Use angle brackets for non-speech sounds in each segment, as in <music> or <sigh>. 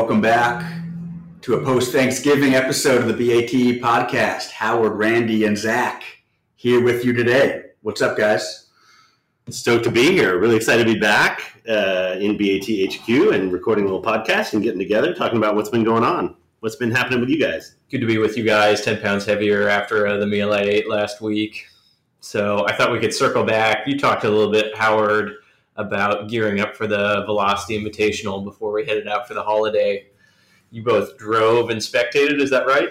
welcome back to a post Thanksgiving episode of the BAT podcast. Howard, Randy, and Zach here with you today. What's up, guys? Stoked to be here. Really excited to be back uh, in BAT HQ and recording a little podcast and getting together, talking about what's been going on. What's been happening with you guys? Good to be with you guys. Ten pounds heavier after uh, the meal I ate last week. So I thought we could circle back. You talked a little bit, Howard, about gearing up for the Velocity Invitational before we headed out for the holiday. You both drove and spectated, is that right?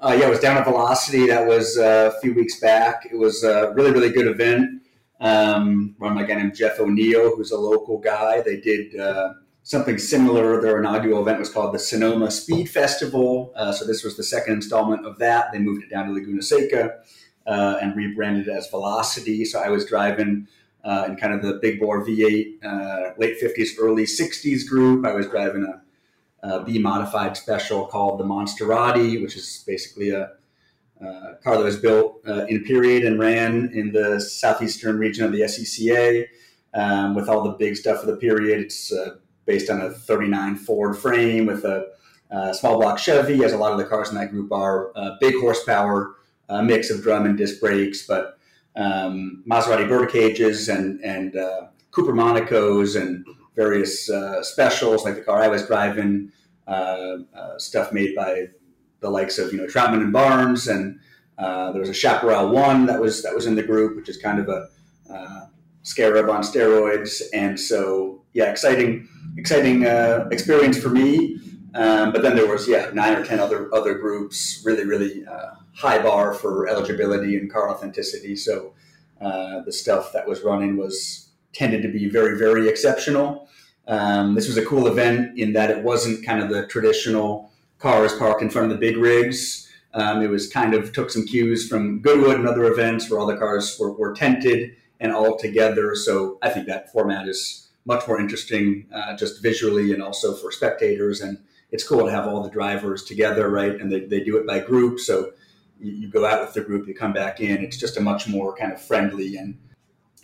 Uh, yeah, it was down at Velocity. That was uh, a few weeks back. It was a really, really good event. Um, run by a guy named Jeff O'Neill, who's a local guy. They did uh, something similar. Their inaugural event was called the Sonoma Speed Festival. Uh, so this was the second installment of that. They moved it down to Laguna Seca uh, and rebranded it as Velocity. So I was driving uh, in kind of the big bore V8 uh, late 50s, early 60s group. I was driving a, a B modified special called the Monsterati, which is basically a uh, car that was built uh, in period and ran in the southeastern region of the SCCA um, with all the big stuff of the period. It's uh, based on a 39 Ford frame with a uh, small block Chevy, as a lot of the cars in that group are. big horsepower, mix of drum and disc brakes, but um, Maserati bird cages and and uh, Cooper Monacos and various uh, specials like the car I was driving, uh, uh stuff made by the likes of you know Troutman and Barnes, and uh, there was a Chaparral One that was that was in the group, which is kind of a uh, scarab on steroids, and so yeah, exciting exciting experience for me. Um, but then there was yeah nine or ten other other groups, really really high bar for eligibility and car authenticity. So uh, the stuff that was running was tended to be very, very exceptional. Um, this was a cool event in that it wasn't kind of the traditional cars parked in front of the big rigs. Um, it was kind of took some cues from Goodwood and other events where all the cars were, were tented and all together. So I think that format is much more interesting uh, just visually and also for spectators. And it's cool to have all the drivers together, right? And they, they do it by group. So you, you go out with the group, you come back in. It's just a much more kind of friendly and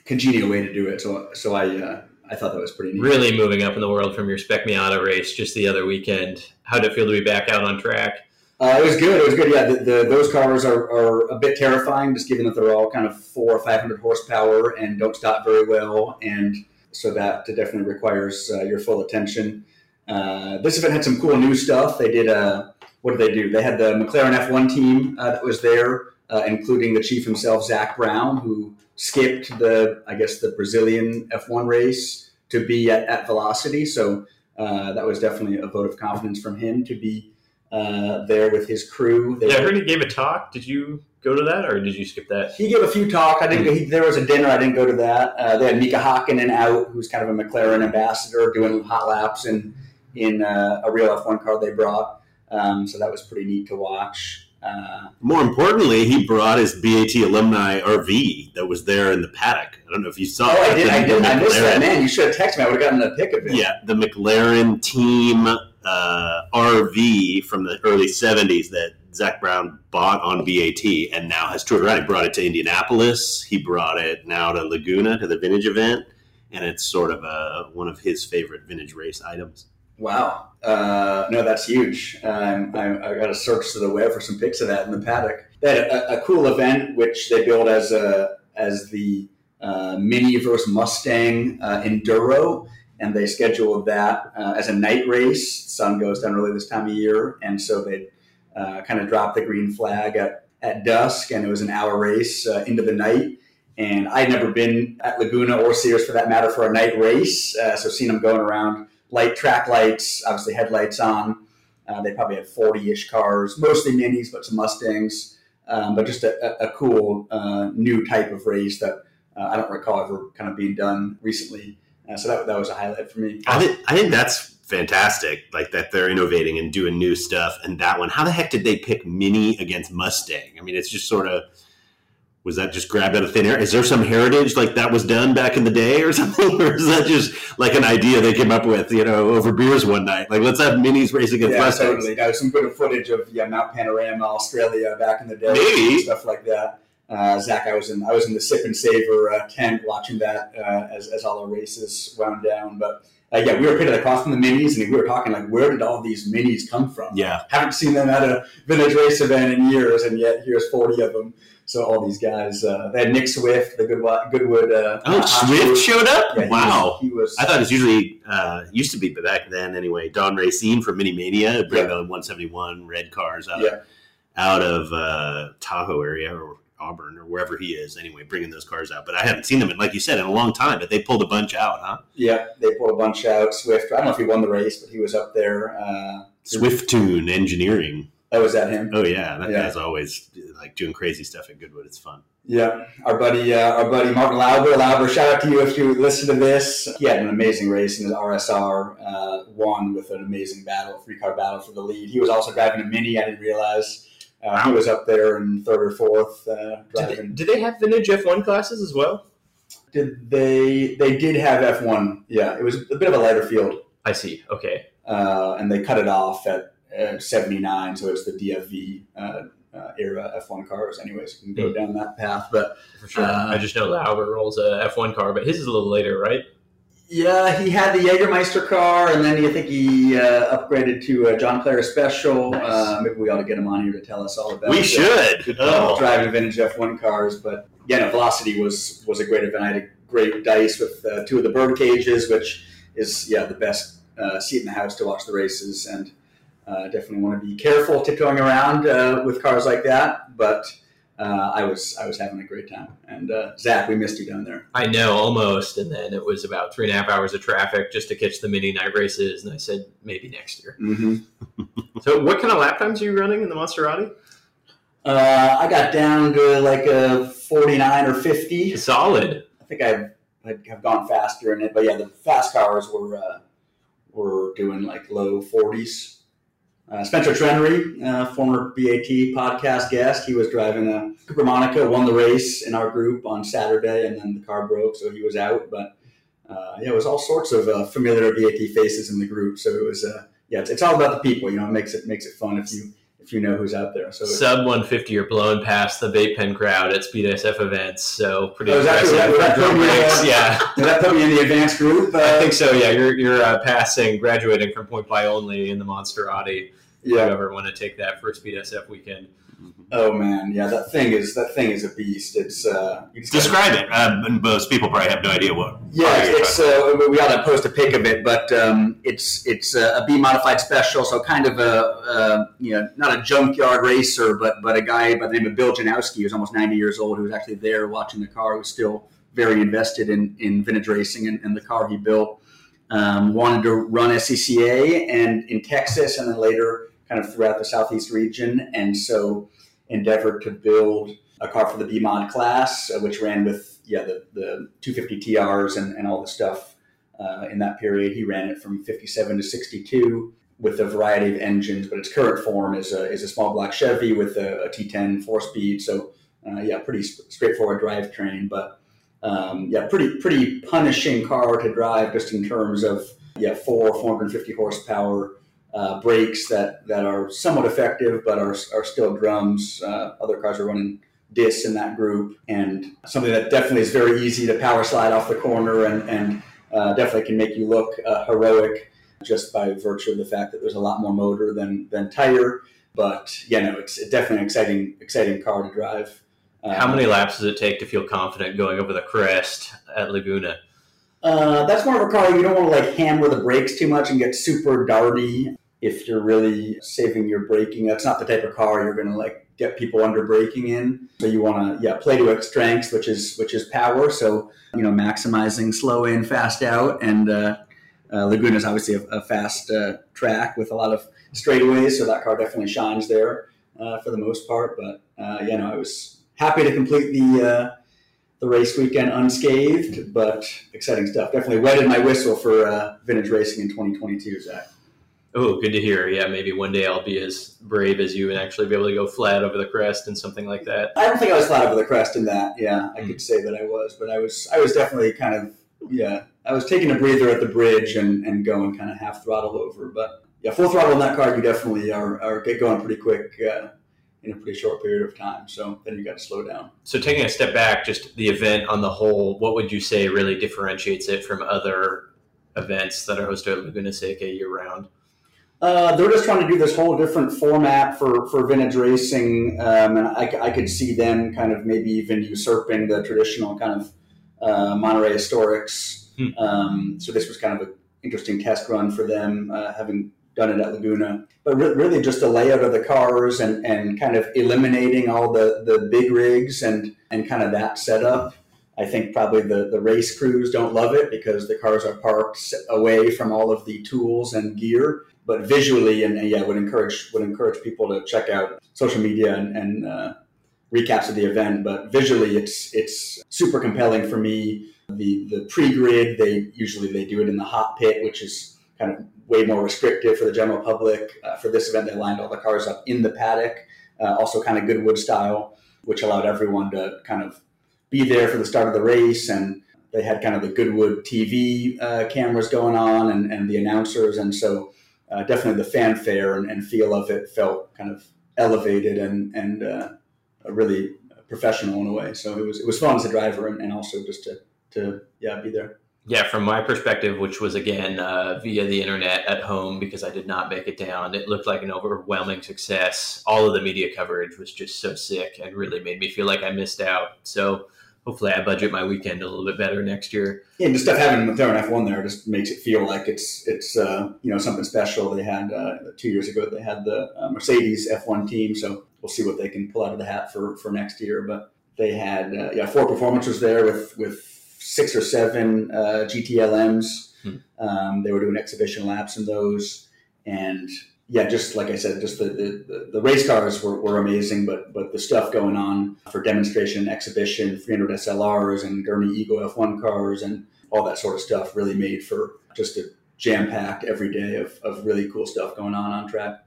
congenial way to do it. So, so I, uh, I thought that was pretty neat. Really moving up in the world from your Spec Miata race just the other weekend. How did it feel to be back out on track? Uh, it was good. It was good. Yeah, the, the, those cars are, are a bit terrifying, just given that they're all kind of four or five hundred horsepower and don't stop very well, and so that definitely requires uh, your full attention. Uh, this event had some cool new stuff. They did a what did they do? They had the McLaren F1 team uh, that was there, uh, including the chief himself, Zak Brown, who skipped the, I guess, the Brazilian F1 race to be at, at Velocity. So uh, that was definitely a vote of confidence from him to be uh, there with his crew. They yeah, I heard he gave a talk. Did you go to that, or did you skip that? He gave a few talk. I didn't. He, there was a dinner. I didn't go to that. Uh, they had Mika Hakkinen out, who's kind of a McLaren ambassador, doing hot laps in in uh, a real F1 car they brought. Um, so that was pretty neat to watch. Uh, More importantly, he brought his BAT alumni RV that was there in the paddock. I don't know if you saw. Oh, I did. I did. I missed that. Man, you should have texted me. I would have gotten a pic of it. Yeah, the McLaren team uh, RV from the early '70s that Zak Brown bought on BAT and now has toured around. He brought it to Indianapolis. He brought it now to Laguna to the vintage event, and it's sort of a, one of his favorite vintage race items. Wow. Uh, no, that's huge. Um, I, I got to search the web for some pics of that in the paddock. They had a, a cool event which they built as a as the uh, Mini versus Mustang uh, Enduro, and they scheduled that uh, as a night race. Sun goes down early this time of year, and so they uh, kind of dropped the green flag at, at dusk, and it was an hour race uh, into the night. And I'd never been at Laguna or Sears for that matter for a night race, so seeing them going around light track lights, obviously headlights on. Uh, they probably had 40 ish cars, mostly minis, but some Mustangs. Um, but just a, a, cool uh, new type of race that uh, I don't recall ever kind of being done recently. Uh, so that, that was a highlight for me. I think, I think that's fantastic. Like that they're innovating and doing new stuff. And that one, how the heck did they pick Mini against Mustang? I mean, it's just sort of was that just grabbed out of thin air? Is there some heritage like that was done back in the day or <laughs> something, or is that just like an idea they came up with, you know, over beers one night? Like let's have minis racing against yeah, totally. Now, some good footage of yeah Mount Panorama, Australia, back in the day, maybe stuff like that. Uh, Zach, I was in I was in the sip and savor uh, tent watching that uh, as, as all the races wound down. But uh, yeah, we were pitted across from the minis, and we were talking like, where did all these minis come from? Yeah. Haven't seen them at a vintage race event in years, and yet here's 40 of them. So all these guys, uh, they had Nick Swift, the Goodwood. Goodwood uh, Oh, uh, Swift showed up. Yeah, he wow. Was, he was. I thought it was usually uh, used to be, but back then anyway. Don Racine from Mini Mania, bring Yeah. the 171 red cars out Yeah. of, out of uh, Tahoe area or Auburn or wherever he is. Anyway, bringing those cars out. But I haven't seen them, in, like you said, in a long time. But they pulled a bunch out, huh? yeah, they pulled a bunch out. Swift. I don't know if he won the race, but he was up there. Uh, Swift Tune Engineering. Oh, was that him? Oh yeah, that Yeah. guy's always like doing crazy stuff at Goodwood. It's fun. Yeah, our buddy, uh, our buddy Martin Lauber. Lauber, shout out to you if you listen to this. He had an amazing race in his RSR, uh, won with an amazing battle, three car battle for the lead. He was also driving a mini. I didn't realize uh, he was up there in third or fourth uh, Did they, driving. did they have vintage F1 classes as well? Did they? They did have F one. Yeah, it was a bit of a lighter field, I see. Okay. uh, and they cut it off at uh, seventy nine, so it's the DFV. Uh, uh, era F1 cars, anyways, you can go Hmm. down that path. But For sure. Uh, I just know Lauber rolls a F1 car, but his is a little later, right? Yeah, he had the Jägermeister car, and then I think he uh, upgraded to a John Player Special. Nice. Uh, maybe we ought to get him on here to tell us all about. We should. Oh. driving vintage F1 cars. But yeah, no, Velocity was was a great event. I had a great dice with uh, two of the bird cages, which is yeah the best uh, seat in the house to watch the races, and uh, definitely want to be careful tiptoeing around uh, with cars like that. But uh, I was I was having a great time, and uh, Zach, we missed you down there. I know, almost. And then it was about three and a half hours of traffic just to catch the mini night races. And I said, maybe next year. Mm-hmm. <laughs> So, what kind of lap times are you running in the Maserati? Uh, I got down to like a 49 or 50. Solid. I think I've, I have gone faster in it, but yeah, the fast cars were uh, were doing like low 40s. Uh, Spencer Trenery, uh, former BAT podcast guest, he was driving a Cooper Monaco, won the race in our group on Saturday, and then the car broke, so he was out. But uh, yeah, it was all sorts of uh, familiar BAT faces in the group. So it was, uh, yeah, it's, it's all about the people. You know, it makes it makes it fun if you if you know who's out there. So Sub 150 are blowing past the vape pen crowd at Speed SF events. So, pretty Oh, impressive. that- that drum from uh, Yeah. Did that put me in the advanced group? Uh, I think so. Yeah, you're you're uh, passing, graduating from point by only in the Monsterati. If Yeah. ever want to take that for Speed SF weekend. Oh man, yeah. That thing is that thing is a beast. It's uh, you just gotta- Describe it. Um, most people probably have no idea what. Yeah, it's uh, we- ought to post a pic of it, but um, it's it's a B modified special, so kind of a uh, you know not a junkyard racer, but but a guy by the name of Bill Janowski, who's almost ninety years old, who was actually there watching the car, who's still very invested in in vintage racing and, and the car he built. Um, wanted to run SCCA and in Texas, and then later kind of throughout the southeast region, and so endeavored to build a car for the B mod class, uh, which ran with yeah the, the 250 TRs and, and all the stuff uh, in that period. He ran it from 57 to 62 with a variety of engines, but its current form is a, is a small block Chevy with a, a T10 four speed. So uh, yeah, pretty sp- straightforward drivetrain, but um, yeah, pretty pretty punishing car to drive just in terms of yeah four 450 horsepower. Uh, brakes that, that are somewhat effective, but are, are still drums. Uh, other cars are running discs in that group, and something that definitely is very easy to power slide off the corner and, and uh, definitely can make you look uh, heroic just by virtue of the fact that there's a lot more motor than, than tire. But yeah, no, it's definitely an exciting exciting car to drive. Uh, How many laps does it take to feel confident going over the crest at Laguna? Uh, that's more of a car you don't want to like hammer the brakes too much and get super darty if you're really saving your braking. That's not the type of car you're going to like get people under braking in. So you want to yeah play to its strengths, which is which is power. So you know maximizing slow in, fast out, and uh, uh, Laguna is obviously a, a fast uh, track with a lot of straightaways, so that car definitely shines there uh, for the most part. But uh, yeah, no, I was happy to complete the uh, the race weekend unscathed, but exciting stuff. Definitely wetted my whistle for uh, vintage racing in 2022, Zach. Oh, good to hear. Yeah, maybe one day I'll be as brave as you and actually be able to go flat over the crest and something like that. I don't think I was flat over the crest in that. Yeah, I Hmm. could say that I was, but I was I was definitely kind of yeah. I was taking a breather at the bridge and, and going kind of half throttle over, but yeah, full throttle in that car, you definitely are, are get going pretty quick uh, in a pretty short period of time. So then you got to slow down. So, taking a step back, just the event on the whole, what would you say really differentiates it from other events that are hosted at Laguna Seca year round? Uh, they're just trying to do this whole different format for, for vintage racing, um, and I, I, could see them kind of maybe even usurping the traditional kind of uh, Monterey Historics. Hmm. Um, so this was kind of an interesting test run for them, uh, having done it at Laguna. But re- really, just the layout of the cars and, and kind of eliminating all the, the big rigs and, and kind of that setup. I think probably the, the race crews don't love it because the cars are parked away from all of the tools and gear but visually and, and, yeah, would encourage would encourage people to check out social media and, and uh, recaps of the event. But visually, it's it's super compelling for me. The the pre grid they usually they do it in the hot pit, which is kind of way more restrictive for the general public. Uh, for this event, they lined all the cars up in the paddock, uh, also kind of Goodwood style, which allowed everyone to kind of be there for the start of the race and. They had kind of the Goodwood TV uh, cameras going on and, and the announcers, and so uh, definitely the fanfare and, and, feel of it felt kind of elevated and and uh, really professional in a way. So it was it was fun as a driver and, and also just to to yeah be there. Yeah, from my perspective, which was again uh, via the internet at home because I did not make it down, it looked like an overwhelming success. All of the media coverage was just so sick and really made me feel like I missed out. So hopefully I budget my weekend a little bit better next year. Yeah, just stuff having McLaren F1 there just makes it feel like it's it's uh, you know something special. They had uh, two years ago they had the uh, Mercedes F1 team, so we'll see what they can pull out of the hat for for next year. But they had uh, yeah four performances there with with six or seven uh, GTLMs. Hmm. Um, they were doing exhibition laps in those and yeah, just like I said, just the, the, the, race cars were, were amazing, but but the stuff going on for demonstration, exhibition, 300 SLRs and Gurney Eagle F1 cars and all that sort of stuff really made for just a jam packed every day of, of really cool stuff going on on track.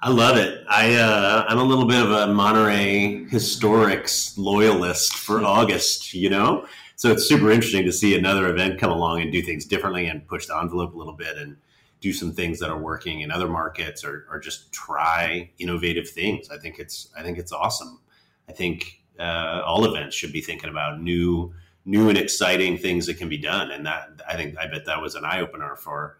I love it. I uh, I'm a little bit of a Monterey historics loyalist for mm-hmm. August. You know, so it's super interesting to see another event come along and do things differently and push the envelope a little bit and do some things that are working in other markets or, or just try innovative things. I think it's I think it's awesome. I think uh, all events should be thinking about new new and exciting things that can be done, and that I think I bet that was an eye opener for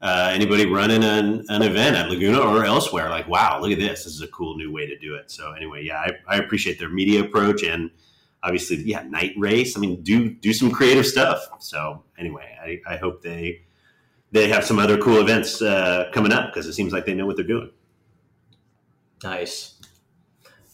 uh, anybody running an, an event at Laguna or elsewhere. Like, wow, look at this! This is a cool new way to do it. So anyway, yeah, I, I appreciate their media approach and obviously, yeah, night race. I mean, do do some creative stuff. So anyway, I, I hope they they have some other cool events uh, coming up because it seems like they know what they're doing. Nice.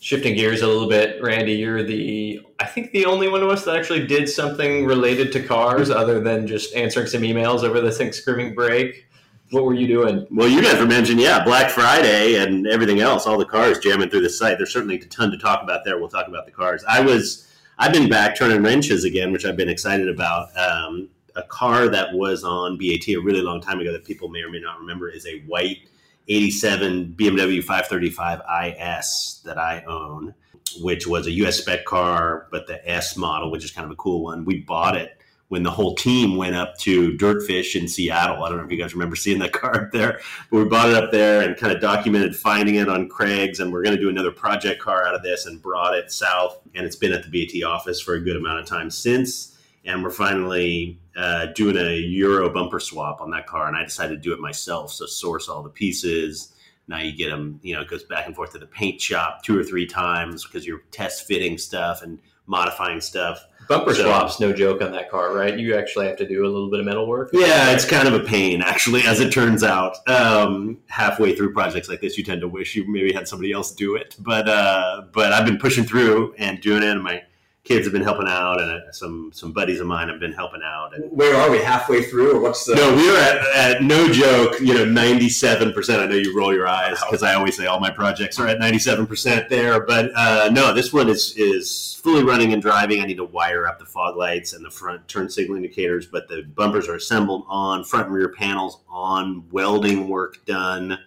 Shifting gears a little bit, Randy, you're the I think the only one of us that actually did something related to cars other than just answering some emails over the Thanksgiving break. What were you doing? Well, you guys were mentioning, yeah, Black Friday and everything else, all the cars jamming through the site. There's certainly a ton to talk about there. We'll talk about the cars. I was, I've been back turning wrenches again, which I've been excited about. Um, a car that was on BAT a really long time ago that people may or may not remember is a white 87 BMW 535 IS that I own, which was a US spec car, but the S model, which is kind of a cool one. We bought it when the whole team went up to Dirtfish in Seattle. I don't know if you guys remember seeing that <laughs> car up there, but we bought it up there and kind of documented finding it on Craig's. And we're going to do another project car out of this and brought it south. And it's been at the BAT office for a good amount of time since and we're finally uh, doing a Euro bumper swap on that car, and I decided to do it myself. So source all the pieces. Now you get them. You know, it goes back and forth to the paint shop two or three times because you're test fitting stuff and modifying stuff. Bumper so, swaps, no joke on that car, right? You actually have to do a little bit of metal work. Yeah, it's kind of a pain, actually, as it turns out. Um, halfway through projects like this, you tend to wish you maybe had somebody else do it, but uh, but I've been pushing through and doing it. And my kids have been helping out, and uh, some some buddies of mine have been helping out. And where are we? Halfway through, or what's the? No, we are at, at no joke. You know, ninety seven percent. I know you roll your eyes because I always say all my projects are at ninety seven percent there, but uh, no, this one is is fully running and driving. I need to wire up the fog lights and the front turn signal indicators, but the bumpers are assembled on, front and rear panels on, welding work done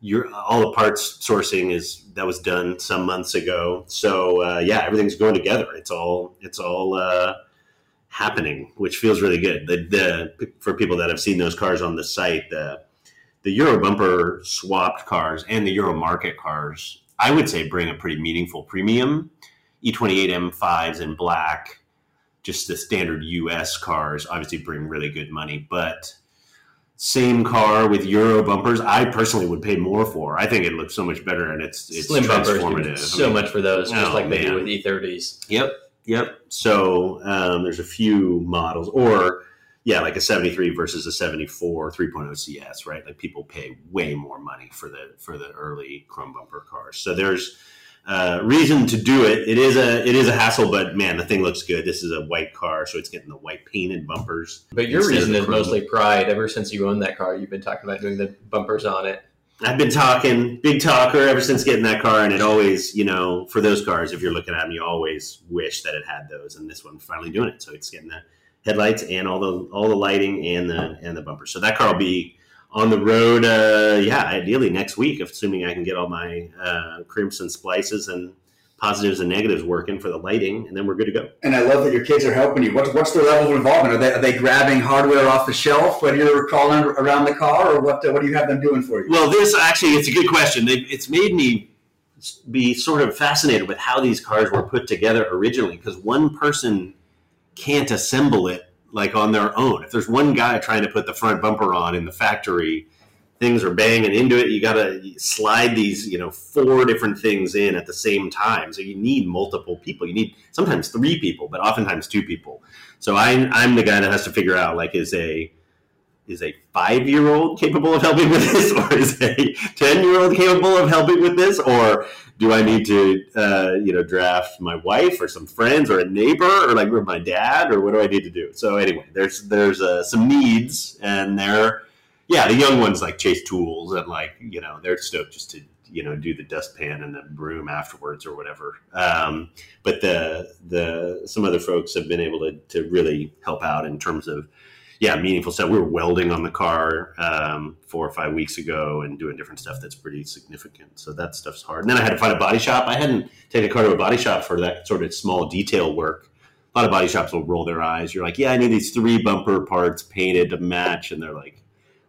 your all the parts sourcing is that was done some months ago. So uh, yeah, everything's going together. It's all it's all uh, happening, which feels really good. The, the for people that have seen those cars on the site, the the Euro bumper swapped cars and the Euro market cars, I would say bring a pretty meaningful premium. E28 M5s in black just the standard U.S. cars obviously bring really good money, but same car with Euro bumpers, I personally would pay more for. I think it looks so much better and it's it's Slim transformative. I so mean, much for those, just oh, like they do with E E30s. Yep, yep. So um, there's a few models, or yeah, like a 73 versus a 74 3.0 CS, right? Like people pay way more money for the for the early chrome bumper cars. So there's uh, reason to do it. It is a it is a hassle, but man, the thing looks good. This is a white car, so it's getting the white painted bumpers. But your reason is mostly pride. Ever since you owned that car, you've been talking about doing the bumpers on it. I've been talking, big talker ever since getting that car, and it always, you know, for those cars, if you're looking at them, you always wish that it had those, and this one finally doing it. So it's getting the headlights and all the all the lighting and the and the bumper. So that car will be on the road, uh, yeah, ideally next week, assuming I can get all my uh, crimson splices and positives and negatives working for the lighting, and then we're good to go. And I love that your kids are helping you. What's, what's their level of involvement? Are they, are they grabbing hardware off the shelf when you're crawling around the car, or what? What do you have them doing for you? Well, this actually, it's a good question. It- It's made me be sort of fascinated with how these cars were put together originally because one person can't assemble it like on their own. If there's one guy trying to put the front bumper on in the factory, things are banging into it. You got to slide these, you know, four different things in at the same time. So you need multiple people. You need sometimes three people, but oftentimes two people. So I'm I'm the guy that has to figure out like is a is a five year old capable of helping with this, or is a ten year old capable of helping with this, or do I need to, uh, you know, draft my wife or some friends or a neighbor or like my dad, or what do I need to do? So anyway, there's there's uh, some needs, and they're yeah, the young ones like chase tools and like you know they're stoked just to you know do the dustpan and the broom afterwards or whatever. Um, but the the some other folks have been able to to really help out in terms of yeah, meaningful stuff. We were welding on the car um, four or five weeks ago and doing different stuff that's pretty significant. So that stuff's hard. And then I had to find a body shop. I hadn't taken a car to a body shop for that sort of small detail work. A lot of body shops will roll their eyes. You're like, yeah, I need these three bumper parts painted to match, and they're like,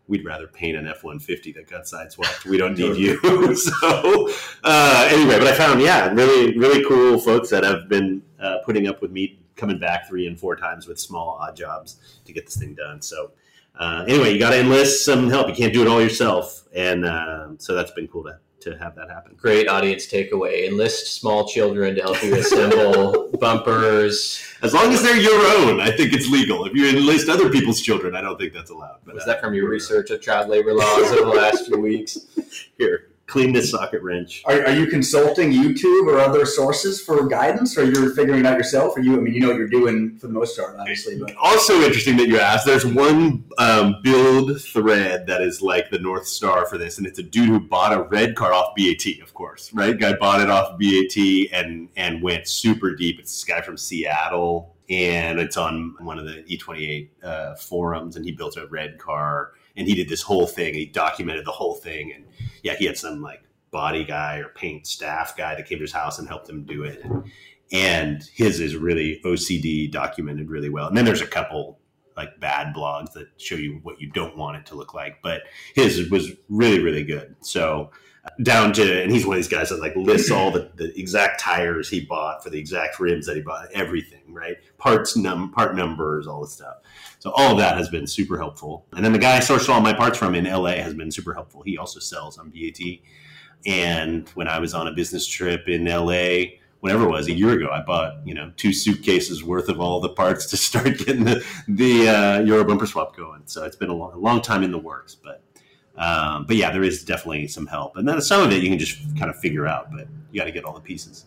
we'd rather paint an F one fifty that got sideswiped. We don't need you. <laughs> <laughs> so uh, anyway, but I found yeah, really really cool folks that have been uh, putting up with me coming back three and four times with small odd jobs to get this thing done. So uh, anyway, you got to enlist some help. You can't do it all yourself, and uh, so that's been cool to to have that happen. Great audience takeaway. Enlist small children to help you assemble <laughs> bumpers. As long as they're your own, I think it's legal. If you enlist other people's children, I don't think that's allowed. But Was uh, that from your research of child labor laws over the last few weeks? <laughs> Here, clean this socket wrench. Are, are you consulting YouTube or other sources for guidance, or you're figuring it out yourself? Or you? I mean, you know what you're doing for the most part, obviously. But Also interesting that you asked. There's one um, build thread that is like the north star for this, and it's a dude who bought a red car off BAT, of course, right? Guy bought it off BAT and and went super deep. It's this guy from Seattle, and it's on one of the E28 uh, forums, and he built a red car, and he did this whole thing. And he documented the whole thing, and yeah, he had some like body guy or paint staff guy that came to his house and helped him do it. And, and his is really OCD documented really well. And then there's a couple like bad blogs that show you what you don't want it to look like, but his was really really good. So down to and he's one of these guys that like lists all the, the exact tires he bought for the exact rims that he bought, everything, right? Parts num part numbers, all this stuff. So all of that has been super helpful. And then the guy I sourced all my parts from in LA has been super helpful. He also sells on BAT. And when I was on a business trip in LA, whenever it was a year ago, I bought you know two suitcases worth of all the parts to <laughs> start getting the the uh, Euro bumper swap going. So it's been a long, a long time in the works, but um, but yeah, there is definitely some help, and then some of it you can just kind of figure out, but you got to get all the pieces.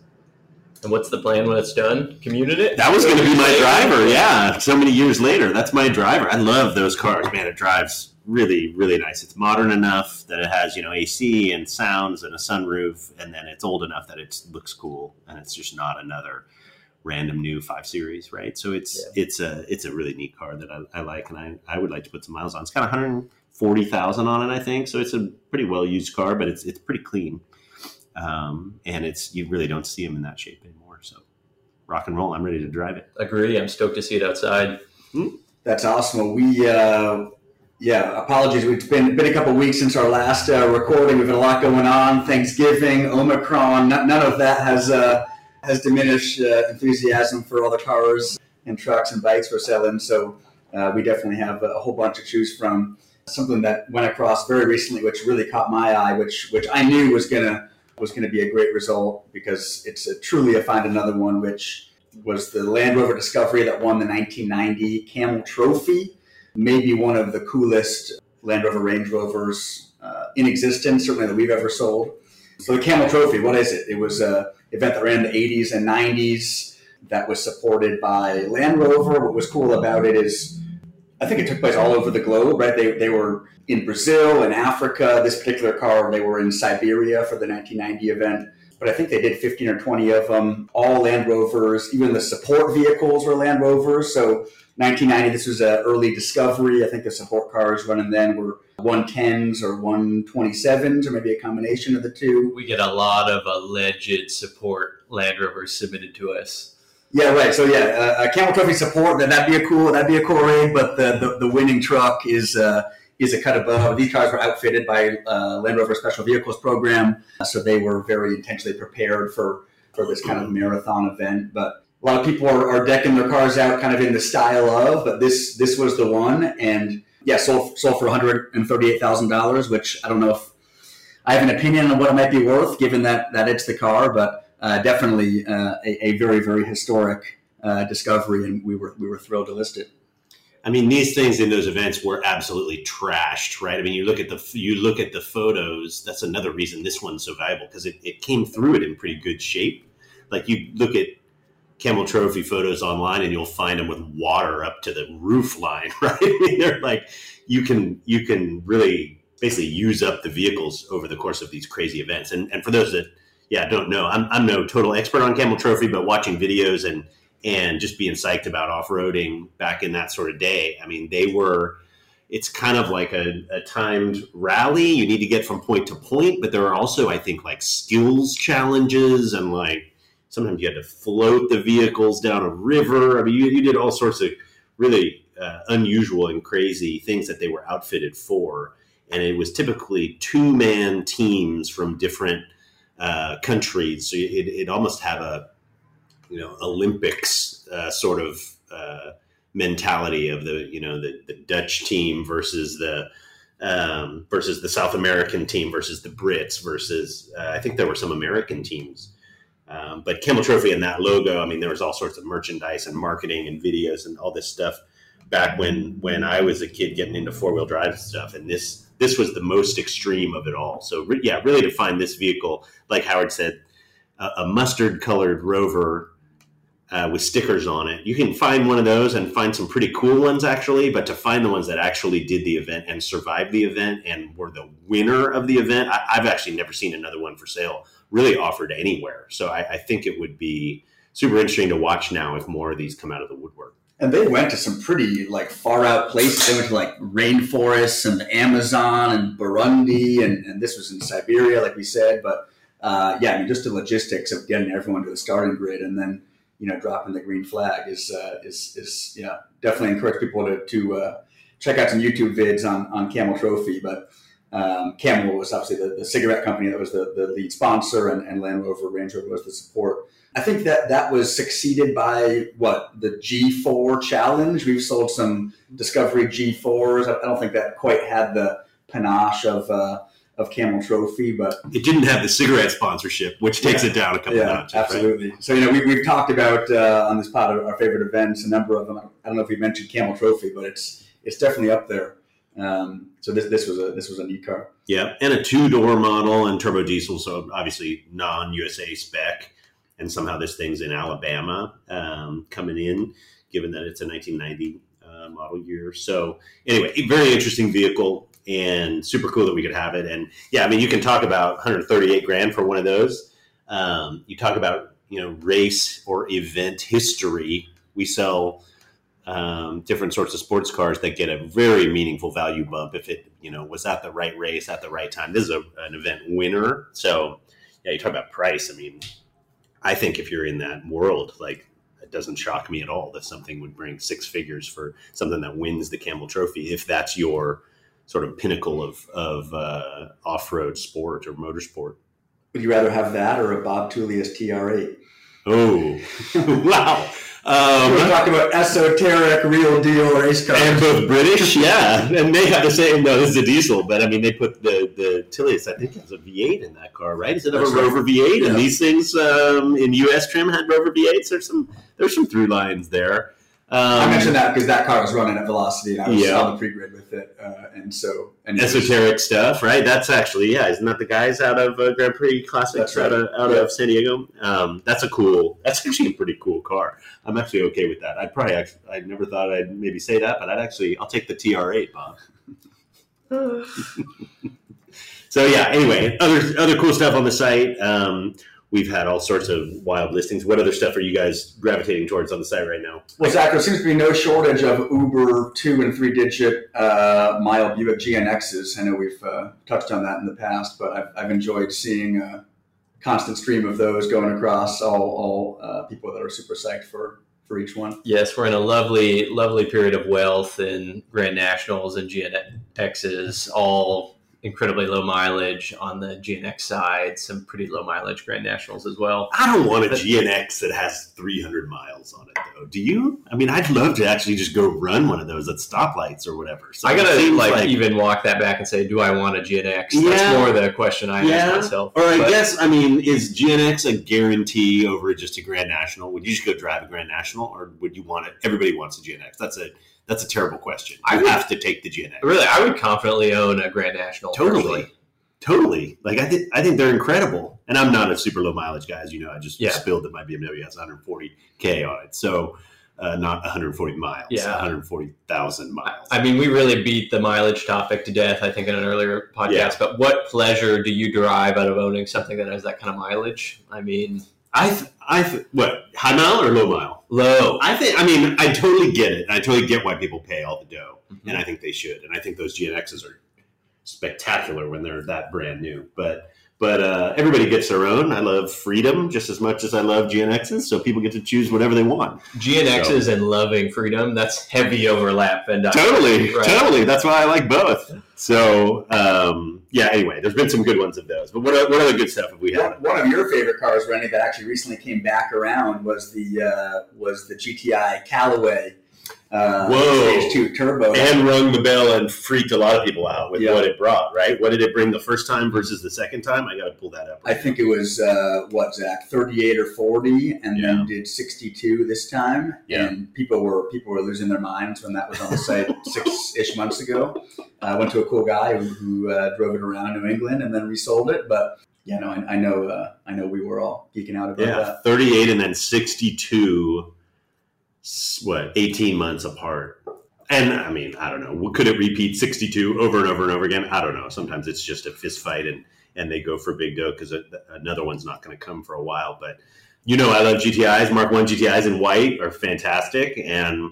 And what's the plan when it's done? Commute it? That was going to be my driver. Yeah, so many years later, that's my driver. I love those cars, man. It drives really, really nice. It's modern enough that it has you know AC and sounds and a sunroof, and then it's old enough that it looks cool, and it's just not another random new five series, right? So it's Yeah. it's a it's a really neat car that I, I like, and I, I would like to put some miles on. It's got 140,000 on it, I think. So it's a pretty well used car, but it's it's pretty clean, um, and it's you really don't see them in that shape anymore. So rock and roll. I'm ready to drive it. Agree. I'm stoked to see it outside. That's awesome. We, uh, yeah, apologies. It's been been a couple weeks since our last uh, recording. We've had a lot going on. Thanksgiving, Omicron. None, none of that has uh, has diminished uh, enthusiasm for all the cars. and trucks and bikes we're selling. So uh, we definitely have a whole bunch to choose from. Something that went across very recently, which really caught my eye, which which I knew was gonna was gonna be a great result because it's a, truly a find another one, which was the Land Rover Discovery that won the 1990 Camel Trophy. Maybe one of the coolest Land Rover Range Rovers uh, in existence, certainly that we've ever sold. So the Camel Trophy, what is it? It was an event that ran in the 80s and 90s that was supported by Land Rover. What was cool about it is I think it took place all over the globe, right? They, they were in Brazil and Africa. This particular car, they were in Siberia for the 1990 event. But I think they did 15 or 20 of them, all Land Rovers. Even the support vehicles were Land Rovers. So 1990, this was an early discovery. I think the support cars running then were 110s or 127s, or maybe a combination of the two. We get a lot of alleged support Land Rovers submitted to us. Yeah, right. So yeah, uh, a Camel Trophy support that that'd be a cool that'd be a cool raid, but the the, the winning truck is uh, is a cut above. These cars were outfitted by uh, Land Rover Special Vehicles program, so they were very intentionally prepared for for this kind of marathon event. But a lot of people are, are decking their cars out kind of in the style of, but this this was the one, and yeah, sold sold for one hundred and thirty eight thousand dollars, which I don't know if I have an opinion on what it might be worth, given that that it's the car, but uh, definitely uh, a, a, very very historic uh, discovery, and we were we were thrilled to list it. I mean, these things in those events were absolutely trashed, right? I mean, you look at the you look at the photos. That's another reason this one's so valuable because it, it came through it in pretty good shape. Like you look at Camel Trophy photos online, and you'll find them with water up to the roof line, <laughs> right? I mean, they're like you can you can really basically use up the vehicles over the course of these crazy events. And and for those that yeah, don't know. I'm, I'm no total expert on Camel Trophy, but watching videos and and just being psyched about off roading back in that sort of day. I mean, they were. It's kind of like a, a timed rally. You need to get from point to point, but there are also, I think, like skills challenges and like sometimes you had to float the vehicles down a river. I mean, you, you did all sorts of really uh, unusual and crazy things that they were outfitted for. And it was typically two man teams from different uh, countries. So it, it almost have a you know Olympics uh, sort of uh, mentality of the you know the, the Dutch team versus the um, versus the South American team versus the Brits versus uh, I think there were some American teams. Um, but Camel Trophy and that logo, I mean, there was all sorts of merchandise and marketing and videos and all this stuff back when when I was a kid getting into four wheel drive stuff, and this this was the most extreme of it all. So re- yeah, really to find this vehicle, like Howard said, a, a mustard colored Rover uh, with stickers on it. You can find one of those and find some pretty cool ones actually, but to find the ones that actually did the event and survived the event and were the winner of the event, I, have actually never seen another one for sale really offered anywhere. So I, I think it would be super interesting to watch now if more of these come out of the woodwork and they went to some pretty like far out places. They went to like rainforests and the Amazon and Burundi, and, and this was in Siberia, like we said. But uh, yeah, I mean, just the logistics of getting everyone to the starting grid and then you know dropping the green flag is uh, is is yeah definitely encourage people to to uh, check out some YouTube vids on on Camel Trophy, but. Um, Camel was obviously the, the, cigarette company that was the, the lead sponsor, and, and Land Rover Range Rover was the support. I think that that was succeeded by what the G4 challenge. We've sold some Discovery G4s. I don't think that quite had the panache of uh, of Camel Trophy, but it didn't have the cigarette sponsorship, which takes yeah, it down a couple yeah, notches. Absolutely. Right? So you know we, we've talked about uh, on this pod our favorite events, a number of them. I don't know if we mentioned Camel Trophy, but it's it's definitely up there. Um, so this this was a this was a neat car. Yeah, and a two door model and turbo diesel, so obviously non USA spec and somehow this thing's in Alabama um, coming in, given that it's a 1990 uh, model year. So anyway, very interesting vehicle and super cool that we could have it. And yeah, I mean, you can talk about 138 grand for one of those. Um, you talk about you know race or event history. We sell um, different sorts of sports cars that get a very meaningful value bump if it you know was at the right race at the right time. This is a, an event winner. So yeah, you talk about price. I mean, I think if you're in that world, like it doesn't shock me at all that something would bring six figures for something that wins the Camel Trophy if that's your sort of pinnacle of, of uh, off road sport or motorsport. Would you rather have that or a Bob Tullius TR8? Oh, <laughs> wow. Um, We're talking about esoteric, real deal race cars. and both British, yeah, and they have the same. No, this is a diesel, but I mean, they put the the Tullius. I think has a V8 in that car, right? Is it a right. Rover V8? Yeah. And these things um, in US trim had Rover V8s. There's some there's some through lines there. Um, I mentioned that because that car was running at velocity, and I was Yeah. on the pre-grid with it, uh, and so and esoteric stuff, right? That's actually yeah, isn't that the guys out of uh, Grand Prix Classics right. out of out Yeah. of San Diego? Um, that's a cool. That's actually a pretty cool car. I'm actually okay with that. I'd probably actually, I never thought I'd maybe say that, but I'd actually I'll take the TR8, Bob. <laughs> <laughs> So yeah. Anyway, other other cool stuff on the site. Um, we've had all sorts of wild listings. What other stuff are you guys gravitating towards on the site right now? Well, Zach, there seems to be no shortage of Uber two and three digit uh, mile Buick GNXs. I know we've uh, touched on that in the past, but I've, I've enjoyed seeing a constant stream of those going across all, all uh, people that are super psyched for, for each one. Yes, we're in a lovely, lovely period of wealth in Grand Nationals and GNXs, all incredibly low mileage on the GNX side, some pretty low mileage Grand Nationals as well. I don't want a GNX that has 300 miles on it, though. Do you? I mean, I'd love to actually just go run one of those at stoplights or whatever. So I it gotta seems like, even walk that back and say, do I want a GNX? Yeah. That's more the question I Yeah. ask myself. Or I But- guess, I mean, is GNX a guarantee over just a Grand National? Would you just go drive a Grand National, or would you want it? Everybody wants a GNX. That's a that's a terrible question. I would- have to take the GNX. really, I would confidently own a Grand National. Totally. personally. Totally. Like I think I think they're incredible. And I'm not a super low mileage guy, as you know. I just Yeah. spilled that my BMW has 140k on it, so uh, not 140 miles. Yeah. 140,000 miles. I mean, we really beat the mileage topic to death, I think, in an earlier podcast. Yeah. But what pleasure do you derive out of owning something that has that kind of mileage? I mean, I th- I th- what high mile or low mile? Low. I think. I mean, I totally get it. I totally get why people pay all the dough, Mm-hmm. and I think they should. And I think those GNXs are spectacular when they're that brand new. But but uh, everybody gets their own. I love freedom just as much as I love GNXs, so people get to choose whatever they want. GNXs and loving freedom, that's heavy overlap. And Totally, Right. totally. That's why I like both. So um, yeah. Anyway, there's been some good ones of those. But what what other good stuff have we had? One, of your favorite cars, Randy, that actually recently came back around was the uh, was the GTI Callaway uh, Whoa. Stage Two Turbo. and rung the bell and freaked a lot of people out with Yeah. what it brought, right? What did it bring the first time versus the second time? I got to pull that up. I think it was uh, what Zach, thirty eight or forty, and Yeah. then did sixty two this time. Yeah. And people were people were losing their minds when that was on the site <laughs> six ish months ago. I went to a cool guy who, who uh, drove it around New England and then resold it. But yeah, no, I, I know uh, I know we were all geeking out about yeah, that. 38 and then 62, s- what, 18 months apart. And I mean, I don't know. Could it repeat 62 over and over and over again? I don't know. Sometimes it's just a fist fight and, and they go for big dough because another one's not going to come for a while. But you know, I love GTIs. Mark 1 GTIs in white are fantastic. And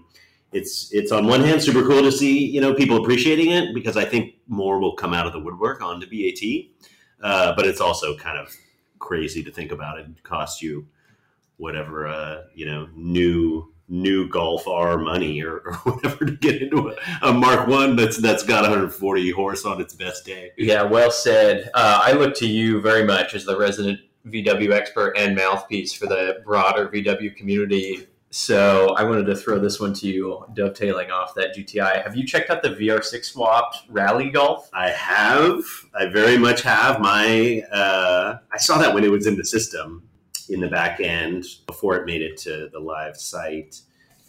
it's it's on one hand super cool to see you know people appreciating it because I think more will come out of the woodwork on the BAT, uh, but it's also kind of crazy to think about it costs you whatever uh, you know new new Golf R money or, or <laughs> whatever to get into a, a Mark One that's that's got 140 horse on its best day. Yeah, well said. Uh, I look to you very much as the resident VW expert and mouthpiece for the broader VW community. So I wanted to throw this one to you, dovetailing off that GTI. Have you checked out the VR6 swapped Rally Golf? I have, I very much have. My uh, I saw that when it was in the system in the back end before it made it to the live site.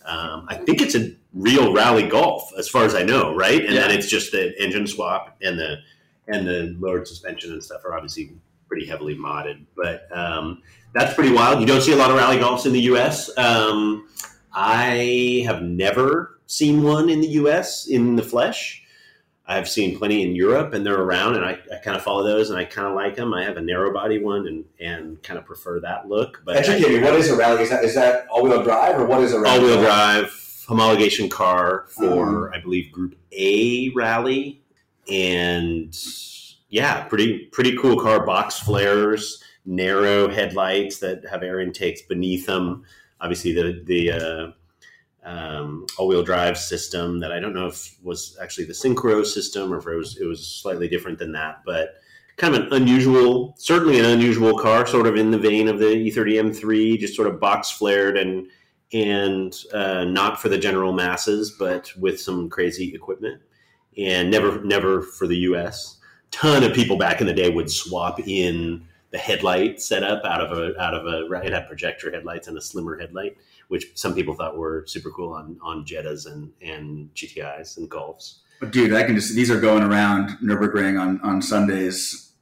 Um, I think it's a real rally golf, as far as I know, right? And then it's just the engine swap and the and the lowered suspension and stuff are obviously pretty heavily modded. But um, that's pretty wild. You don't see a lot of rally golfs in the U.S. Um, I have never seen one in the U.S. in the flesh. I've seen plenty in Europe, and they're around, and I, I kind of follow those, and I kind of like them. I have a narrow body one, and and kind of prefer that look. But Educate me. What is a rally? Is that is that all wheel drive or what is a rally? all wheel drive homologation car for I believe Group A rally, and yeah, pretty pretty cool car. Box flares, narrow headlights that have air intakes beneath them. Obviously, the the uh, um, all-wheel drive system that I don't know if was actually the Synchro system or if it was it was slightly different than that, but kind of an unusual, certainly an unusual car, sort of in the vein of the E E30 M3, just sort of box flared and and uh, not for the general masses, but with some crazy equipment, and never never for the U.S. Ton of people back in the day would swap in the headlight setup out of a out of a it had projector headlights and a slimmer headlight, which some people thought were super cool on on Jettas and and GTIs and Golfs. But dude, I can just these are going around Nurburgring on on Sundays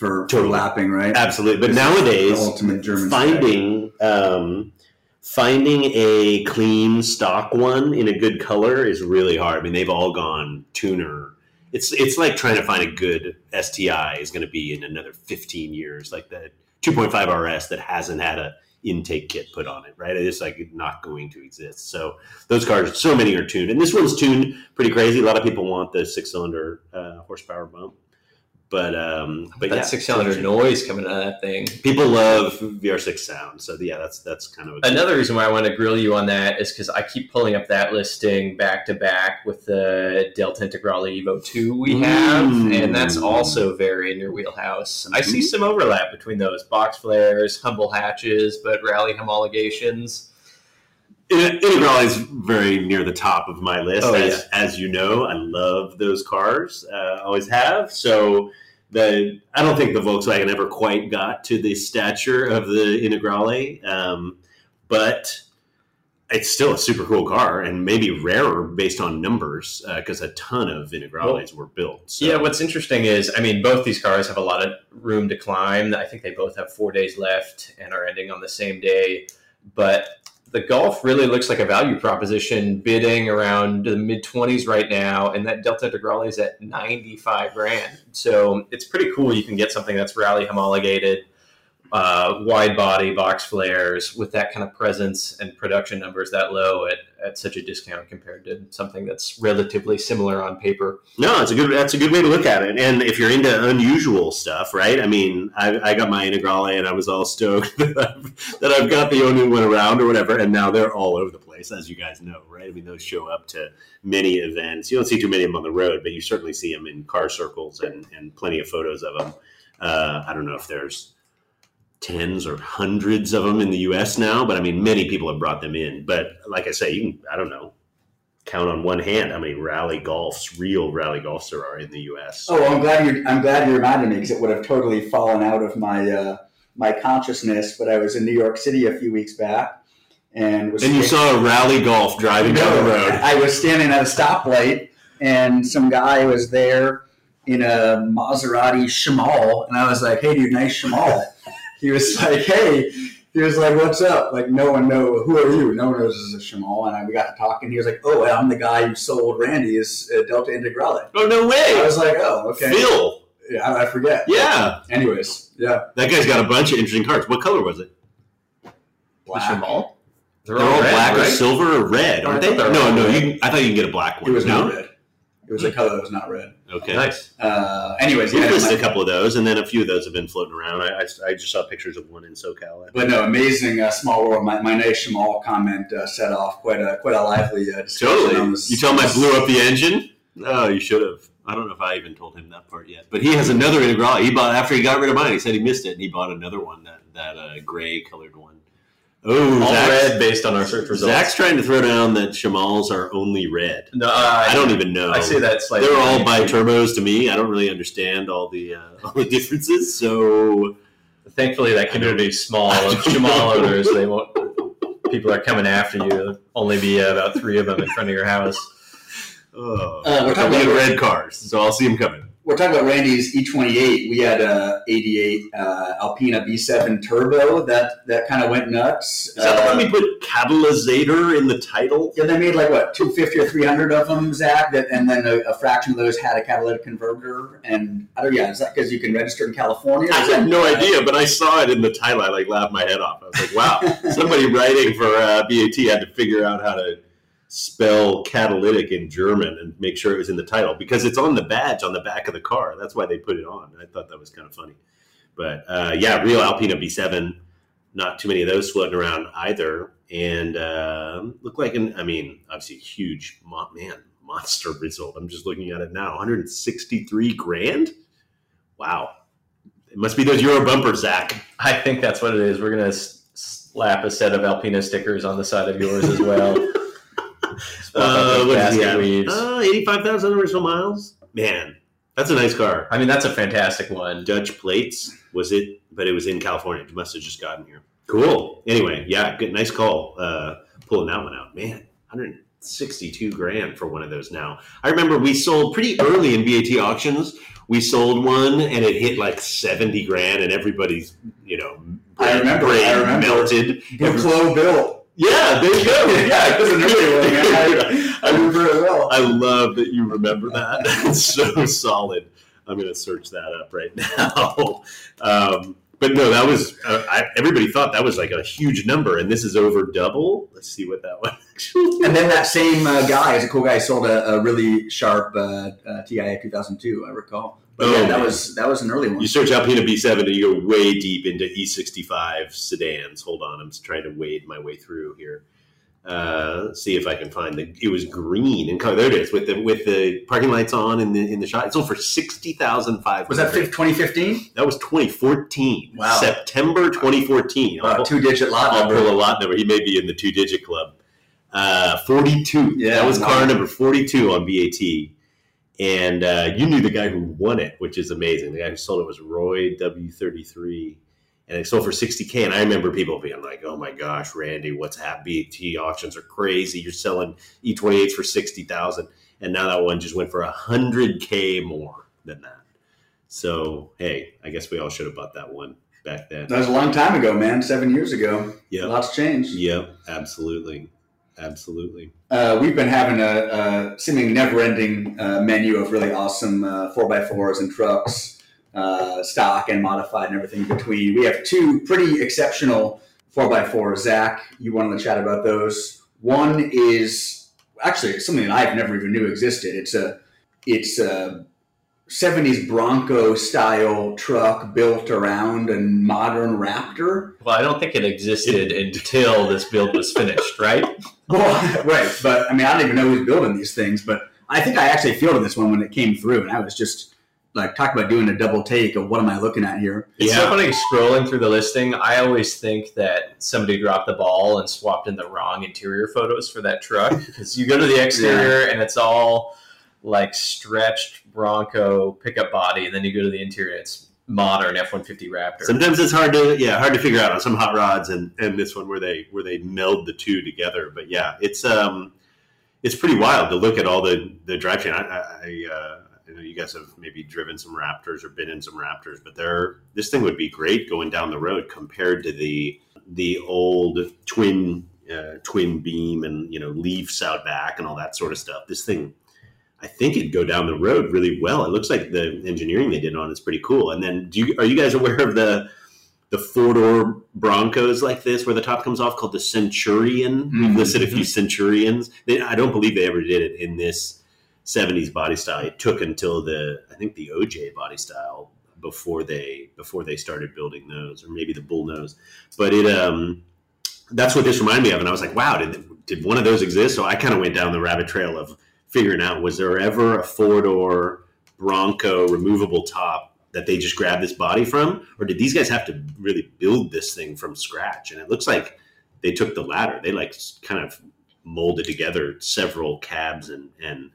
for, for lapping, right? Absolutely, but nowadays the ultimate German finding um, finding a clean stock one in a good color is really hard. I mean, they've all gone tuner. It's it's like trying to find a good STI is going to be in another 15 years, like the 2.5 RS that hasn't had a intake kit put on it, right? It's like not going to exist. So those cars, so many are tuned, and this one's tuned pretty crazy. A lot of people want the six cylinder uh, horsepower bump, but um, but that yeah, six cylinder noise coming out of that thing. people love VR6 sound. So yeah, that's that's kind of a Another reason why I want to grill you on that is because I keep pulling up that listing back to back with the Delta Integrale Evo 2 we have, Mm. and that's also very in your wheelhouse. I see Mhm. some overlap between those box flares, humble hatches, but rally homologations. Integral is very near the top of my list. Oh, as, as you know, I love those cars. Uh, always have. So the I don't think the Volkswagen ever quite got to the stature of the Integrale, um, but it's still a super cool car and maybe rarer based on numbers because a ton of Integrales were built. So. Yeah, what's interesting is, I mean, both these cars have a lot of room to climb. I think they both have four days left and are ending on the same day. But the Golf really looks like a value proposition, bidding around the mid twenties right now, and that Delta Integrale is at ninety five grand. So it's pretty cool. You can get something that's rally homologated, uh, wide body box flares with that kind of presence and production numbers that low at, at such a discount compared to something that's relatively similar on paper. No, it's a good. That's a good way to look at it. And if you're into unusual stuff, right? I mean, I, I got my Integrale, and I was all stoked <laughs> that I've, that I've got the only one around or whatever. And now they're all over the place, as you guys know, right? I mean, those show up to many events. You don't see too many of them on the road, but you certainly see them in car circles and and plenty of photos of them. Uh, I don't know if there's tens or hundreds of them in the U.S. now, but I mean, many people have brought them in. But like I say, you can I don't know count on one hand how many rally golfs, real rally golfs there are in the U.S. Oh, I'm glad you I'm glad you reminded me because it would have totally fallen out of my uh, my consciousness. But I was in New York City a few weeks back and was and you saw a rally golf driving down the road. <laughs> I was standing at a stoplight and some guy was there in a Maserati Shamal, and I was like, "Hey, dude, nice Shamal." <laughs> he was <laughs> like, "Hey." He was like, "What's up?" Like, no one knows. who are you? No one knows this is a Shamal, and I, we got to talking. He was like, "Oh, I'm the guy who sold Randy his uh, Delta Integrale." Oh no way. I was like, "Oh, okay." Phil! Yeah, I I forget. Yeah, Anyways, yeah. that guy's got a bunch of interesting cards. What color was it? The Shamal? They're all red, black or silver or red, aren't they? they No, no. You can, I thought you can get a black one. It was no? red. It was a color that was not red. Okay. Nice. Uh, anyways, We've yeah, listed a couple of those, and then a few of those have been floating around. I, I, I just saw pictures of one in SoCal. But no, amazing uh, small world. My, my nice Shamal comment uh, set off quite a quite a lively uh, discussion. on Totally. this- You tell him I blew up the engine? Oh, you should have. I don't know if I even told him that part yet. But he has another Integral. He bought after he got rid of mine. He said he missed it, and he bought another one that that uh, gray colored one. Oh, All Zach's, red based on our search results. Zach's trying to throw down that Shamals are only red. no, uh, I don't even know. I say that slightly. They're all bi turbos to me. I don't really understand all the uh, <laughs> all the differences. So Thankfully, that community is small of Shamal owners. They won't. People are coming after you. There'll only be uh, about three of them in front of your house. oh, Uh, we're talking about- red cars, so I'll see them coming. We're talking about Randy's E28. We had a 88 uh, Alpina B7 Turbo that that kind of went nuts. Is that the Uh, one we put catalysator in the title? Yeah, they made like what 250 or 300 of them, Zach. That, and then a, a fraction of those had a catalytic converter. And I don't. Yeah, is that because you can register in California? I had no idea, but I saw it in the title. I like laughed my head off. I was like, "Wow, <laughs> somebody writing for uh, BAT had to figure out how to spell catalytic in German and make sure it was in the title because it's on the badge on the back of the car. That's why they put it on. I thought that was kind of funny. But uh, yeah, real Alpina B7. Not too many of those floating around either, and uh, look like an. I mean, obviously, a huge mo- man monster result. I'm just looking at it now. 163 grand. Wow. It must be those Euro bumpers, Zach. I think that's what it is. We're gonna slap a set of Alpina stickers on the side of yours as well. <laughs> Swap Uh, what does he basket have? weaves. Uh, 85,000 original miles? Man, that's a nice car. I mean, that's a fantastic one. Dutch plates, was it? But it was in California. It must have just gotten here. Cool. Anyway, yeah, good, nice call. Uh, pulling that one out. Man, 162 grand for one of those now. I remember we sold pretty early in BAT auctions. We sold one and it hit like 70 grand, and everybody's, you know, I remember, brain I remember. melted. Buclo Bill. Yeah, there you go. <laughs> Yeah, it was an early one. I, I remember it well. I love that you remember that. <laughs> It's so solid. I'm going to search that up right <laughs> now. Um, but no, that was uh, I, everybody thought that was like a huge number, and this is over double. Let's see what that one actually. And then that same uh, guy is a cool guy. Sold a, a really sharp uh, uh, TIA 2002. I recall. But Oh, yeah, that man. was that was an early one. You search Alpina B7 and you go way deep into E65 sedans. Hold on, I'm just trying to wade my way through here. Uh, see if I can find the. It was green and color. There it is with the with the parking lights on in the in the shot. It's sold for sixty thousand five. Was that 2015? That was 2014. Wow. September 2014. I'll, Uh, pull, two digit lot I'll number. pull a lot number. He may be in the two digit club. Uh, 42. Yeah, that was wow. car number 42 on BAT. And uh, you knew the guy who won it, which is amazing. The guy who sold it was Roy W33. And it sold for 60K. And I remember people being like, oh my gosh, Randy, what's happening? BAT auctions are crazy. You're selling E28s for 60000 And now that one just went for 100K more than that. So, hey, I guess we all should have bought that one back then. That was a long time ago, man. Seven years ago. Yeah. Lots changed. Yep, absolutely, absolutely. Uh, we've been having a, a seeming never-ending uh, menu of really awesome uh, 4x4s and trucks, uh, stock and modified and everything in between. We have two pretty exceptional 4x4s. Zach, you wanted to chat about those. One is actually something that I've never even knew existed. It's a it's a 70s Bronco style truck built around a modern Raptor. Well, I don't think it existed until this build was finished, right? <laughs> Well, <laughs> right, but I mean, I don't even know who's building these things, but I think I actually fielded this one when it came through, and I was just like, talk about doing a double take of what am I looking at here? It's Yeah. so funny scrolling through the listing. I always think that somebody dropped the ball and swapped in the wrong interior photos for that truck <laughs> because you go to the exterior and it's all like stretched Bronco pickup body, and then you go to the interior, it's modern F one fifty Raptor. Sometimes it's hard to yeah hard to figure out on some hot rods and and this one where they where they meld the two together. But yeah, it's um it's pretty wild to look at all the the drivetrain. I, I, uh, I know you guys have maybe driven some Raptors or been in some Raptors, but they're this thing would be great going down the road compared to the the old twin uh, twin beam and you know leaves out back and all that sort of stuff. This thing, I think it'd go down the road really well. It looks like the engineering they did on it's pretty cool. And then, do you, are you guys aware of the the four door Broncos like this, where the top comes off, called the Centurion? We've Mhm. listed a few Centurions. They, I don't believe they ever did it in this '70s body style. It took until the I think the OJ body style before they before they started building those, or maybe the bull nose. But it um that's what this reminded me of, and I was like, wow, did did one of those exist? So I kind of went down the rabbit trail of figuring out was there ever a four door Bronco removable top that they just grabbed this body from, or did these guys have to really build this thing from scratch? And it looks like they took the latter. They like kind of molded together several cabs and and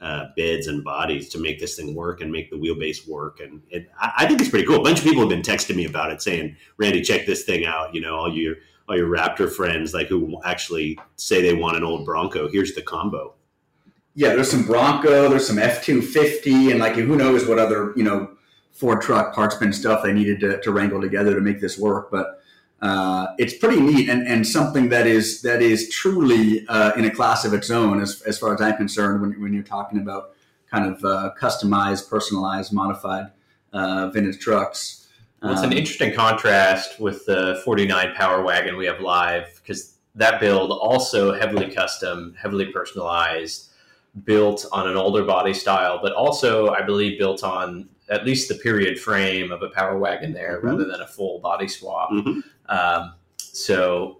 uh, beds and bodies to make this thing work and make the wheelbase work. And it, I, I think it's pretty cool. A bunch of people have been texting me about it, saying, "Randy, check this thing out." You know, all your all your Raptor friends, like who actually say they want an old Bronco. Here's the combo. Yeah, there's some Bronco, there's some F two fifty, and like who knows what other you know Ford truck parts bin stuff they needed to, to wrangle together to make this work. But uh, it's pretty neat and, and something that is that is truly uh, in a class of its own as, as far as I'm concerned. When, when you're talking about kind of uh, customized, personalized, modified uh, vintage trucks. Well, it's an Um, interesting contrast with the 49 Power Wagon we have live because that build also heavily custom, heavily personalized, built on an older body style, but also I believe built on at least the period frame of a Power Wagon there Mhm. rather than a full body swap. Mhm. Um, so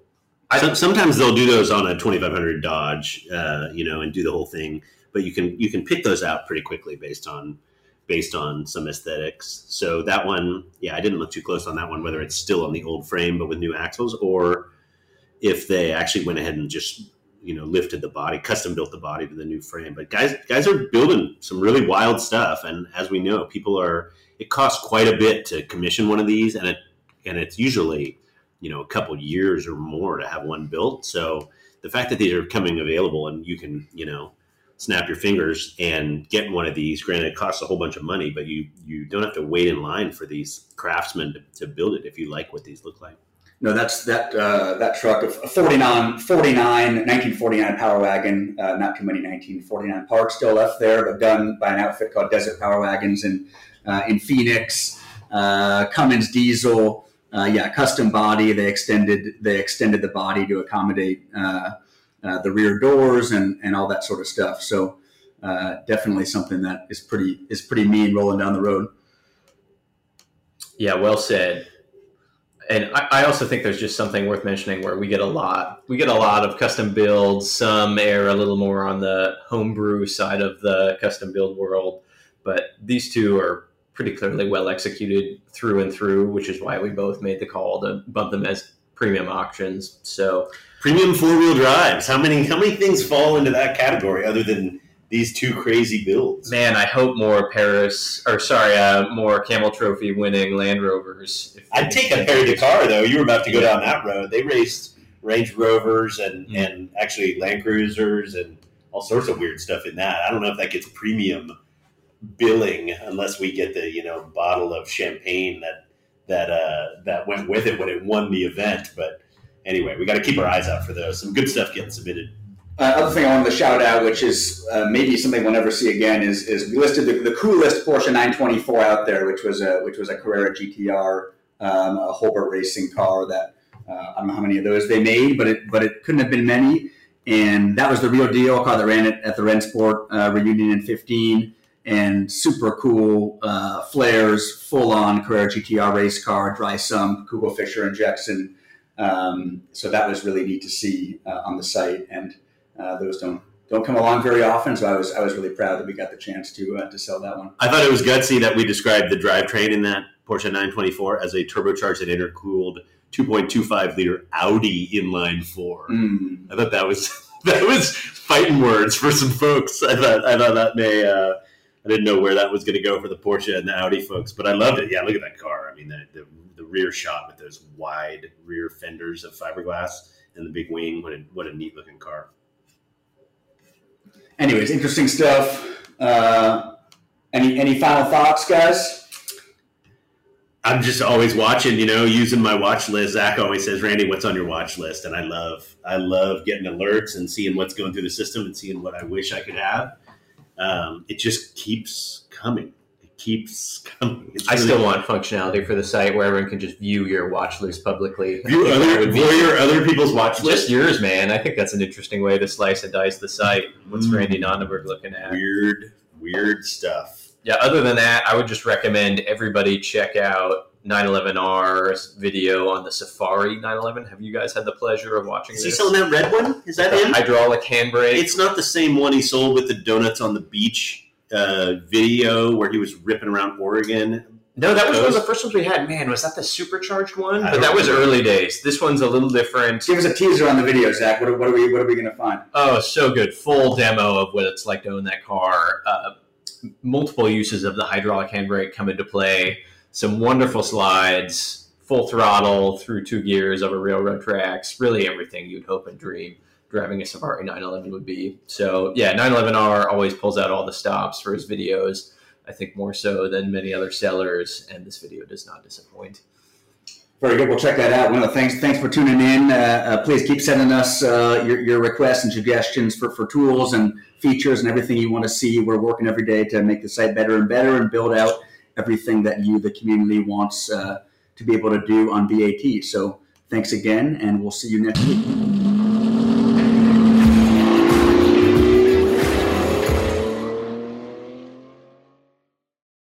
I Some, sometimes they'll do those on a 2500 Dodge, uh, you know, and do the whole thing. But you can you can pick those out pretty quickly based on based on some aesthetics. So that one, yeah, I didn't look too close on that one, whether it's still on the old frame but with new axles, or if they actually went ahead and just you know lifted the body, custom built the body to the new frame. But guys, guys are building some really wild stuff, and as we know, people are. It costs quite a bit to commission one of these, and it and it's usually you know a couple years or more to have one built. So the fact that these are coming available and you can you know snap your fingers and get one of these. Granted, it costs a whole bunch of money, but you you don't have to wait in line for these craftsmen to, to build it if you like what these look like. No, that's that uh, that truck of 49, 49 1949 Power Wagon. Uh, not too many 1949 parts still left there, but done by an outfit called Desert Power Wagons in uh, in Phoenix. Uh, Cummins diesel, uh, yeah, custom body. They extended they extended the body to accommodate uh, the rear doors and and all that sort of stuff. So definitely something that is pretty is pretty mean rolling down the road. Yeah, well said and I, I, also think there's just something worth mentioning where we get a lot we get a lot of custom builds. Some air a little more on the homebrew side of the custom build world but these two are pretty clearly well executed through and through which is why we both made the call to bump them as premium auctions. So premium four-wheel drives. How many how many things fall into that category other than these two crazy builds. Man, I hope more Paris or sorry, uh, more Camel Trophy winning Land Rovers. I'd take a Paris Dakar though. You were about to go down that road. They raced Range Rovers and mm-hmm. and actually Land Cruisers and all sorts of weird stuff in that. I don't know if that gets premium billing unless we get the you know bottle of champagne that that uh, that went with it when it won the event. But anyway, we got to keep our eyes out for those. Some good stuff getting submitted. Uh, other thing I wanted to shout out, which is uh, maybe something we'll never see again, is, is we listed the, the, coolest Porsche 924 out there, which was a which was a Carrera GTR, um, a Holbert racing car. That uh, I don't know how many of those they made, but it but it couldn't have been many. And that was the real deal. Car that ran it at the Rennsport uh, reunion in 15, and super cool uh, flares, full on Carrera GTR race car, dry sump, Kugelfischer injection. Um, so that was really neat to see uh, on the site and uh, those don't don't come along very often. So I was I was really proud that we got the chance to uh, to sell that one. I thought it was gutsy that we described the drivetrain in that Porsche 924 as a turbocharged and intercooled 2.25 liter Audi inline four. Mm. I thought that was <laughs> that was fighting words for some folks. I thought I thought that may. Uh, I didn't know where that was going to go for the Porsche and the Audi folks, but I loved it. Yeah, look at that car. I mean, the, the, the rear shot with those wide rear fenders of fiberglass and the big wing. What a, what a neat looking car anyways, interesting stuff. Uh, any any final thoughts, guys? I'm just always watching, you know, using my watch list. Zach always says, "Randy, what's on your watch list?" And I love, I love getting alerts and seeing what's going through the system and seeing what I wish I could have. Um, it just keeps coming keeps coming. It's I still want functionality for the site where everyone can just view your watch list publicly. View other, view your other people's watch list. Just yours, man. I think that's an interesting way to slice and dice the site. What's mm. Randy Nonnenberg looking at? Weird, weird stuff. Yeah. Other than that, I would just recommend everybody check out 911R's video on the Safari 911. Have you guys had the pleasure of watching? Is this? he selling that red one? Is that the him? Hydraulic handbrake. It's not the same one he sold with the donuts on the beach uh, video where he was ripping around Oregon. No, that was one of the first ones we had. Man, was that the supercharged one? But that was early days. This one's a little different. Give us a teaser on the video, Zach. What, what are we What are we going to find? Oh, so good! Full demo of what it's like to own that car. Uh, multiple uses of the hydraulic handbrake come into play. Some wonderful slides, full throttle through two gears over railroad tracks. Really, everything you'd hope and dream driving a Safari 911 would be. So yeah, 911R always pulls out all the stops for his videos. I think more so than many other sellers, and this video does not disappoint. Very good. We'll check that out. One of the thanks thanks for tuning in. Uh, uh, please keep sending us uh, your, your requests and suggestions for, for tools and features and everything you want to see. We're working every day to make the site better and better and build out everything that you, the community, wants uh, to be able to do on BAT. So thanks again, and we'll see you next week.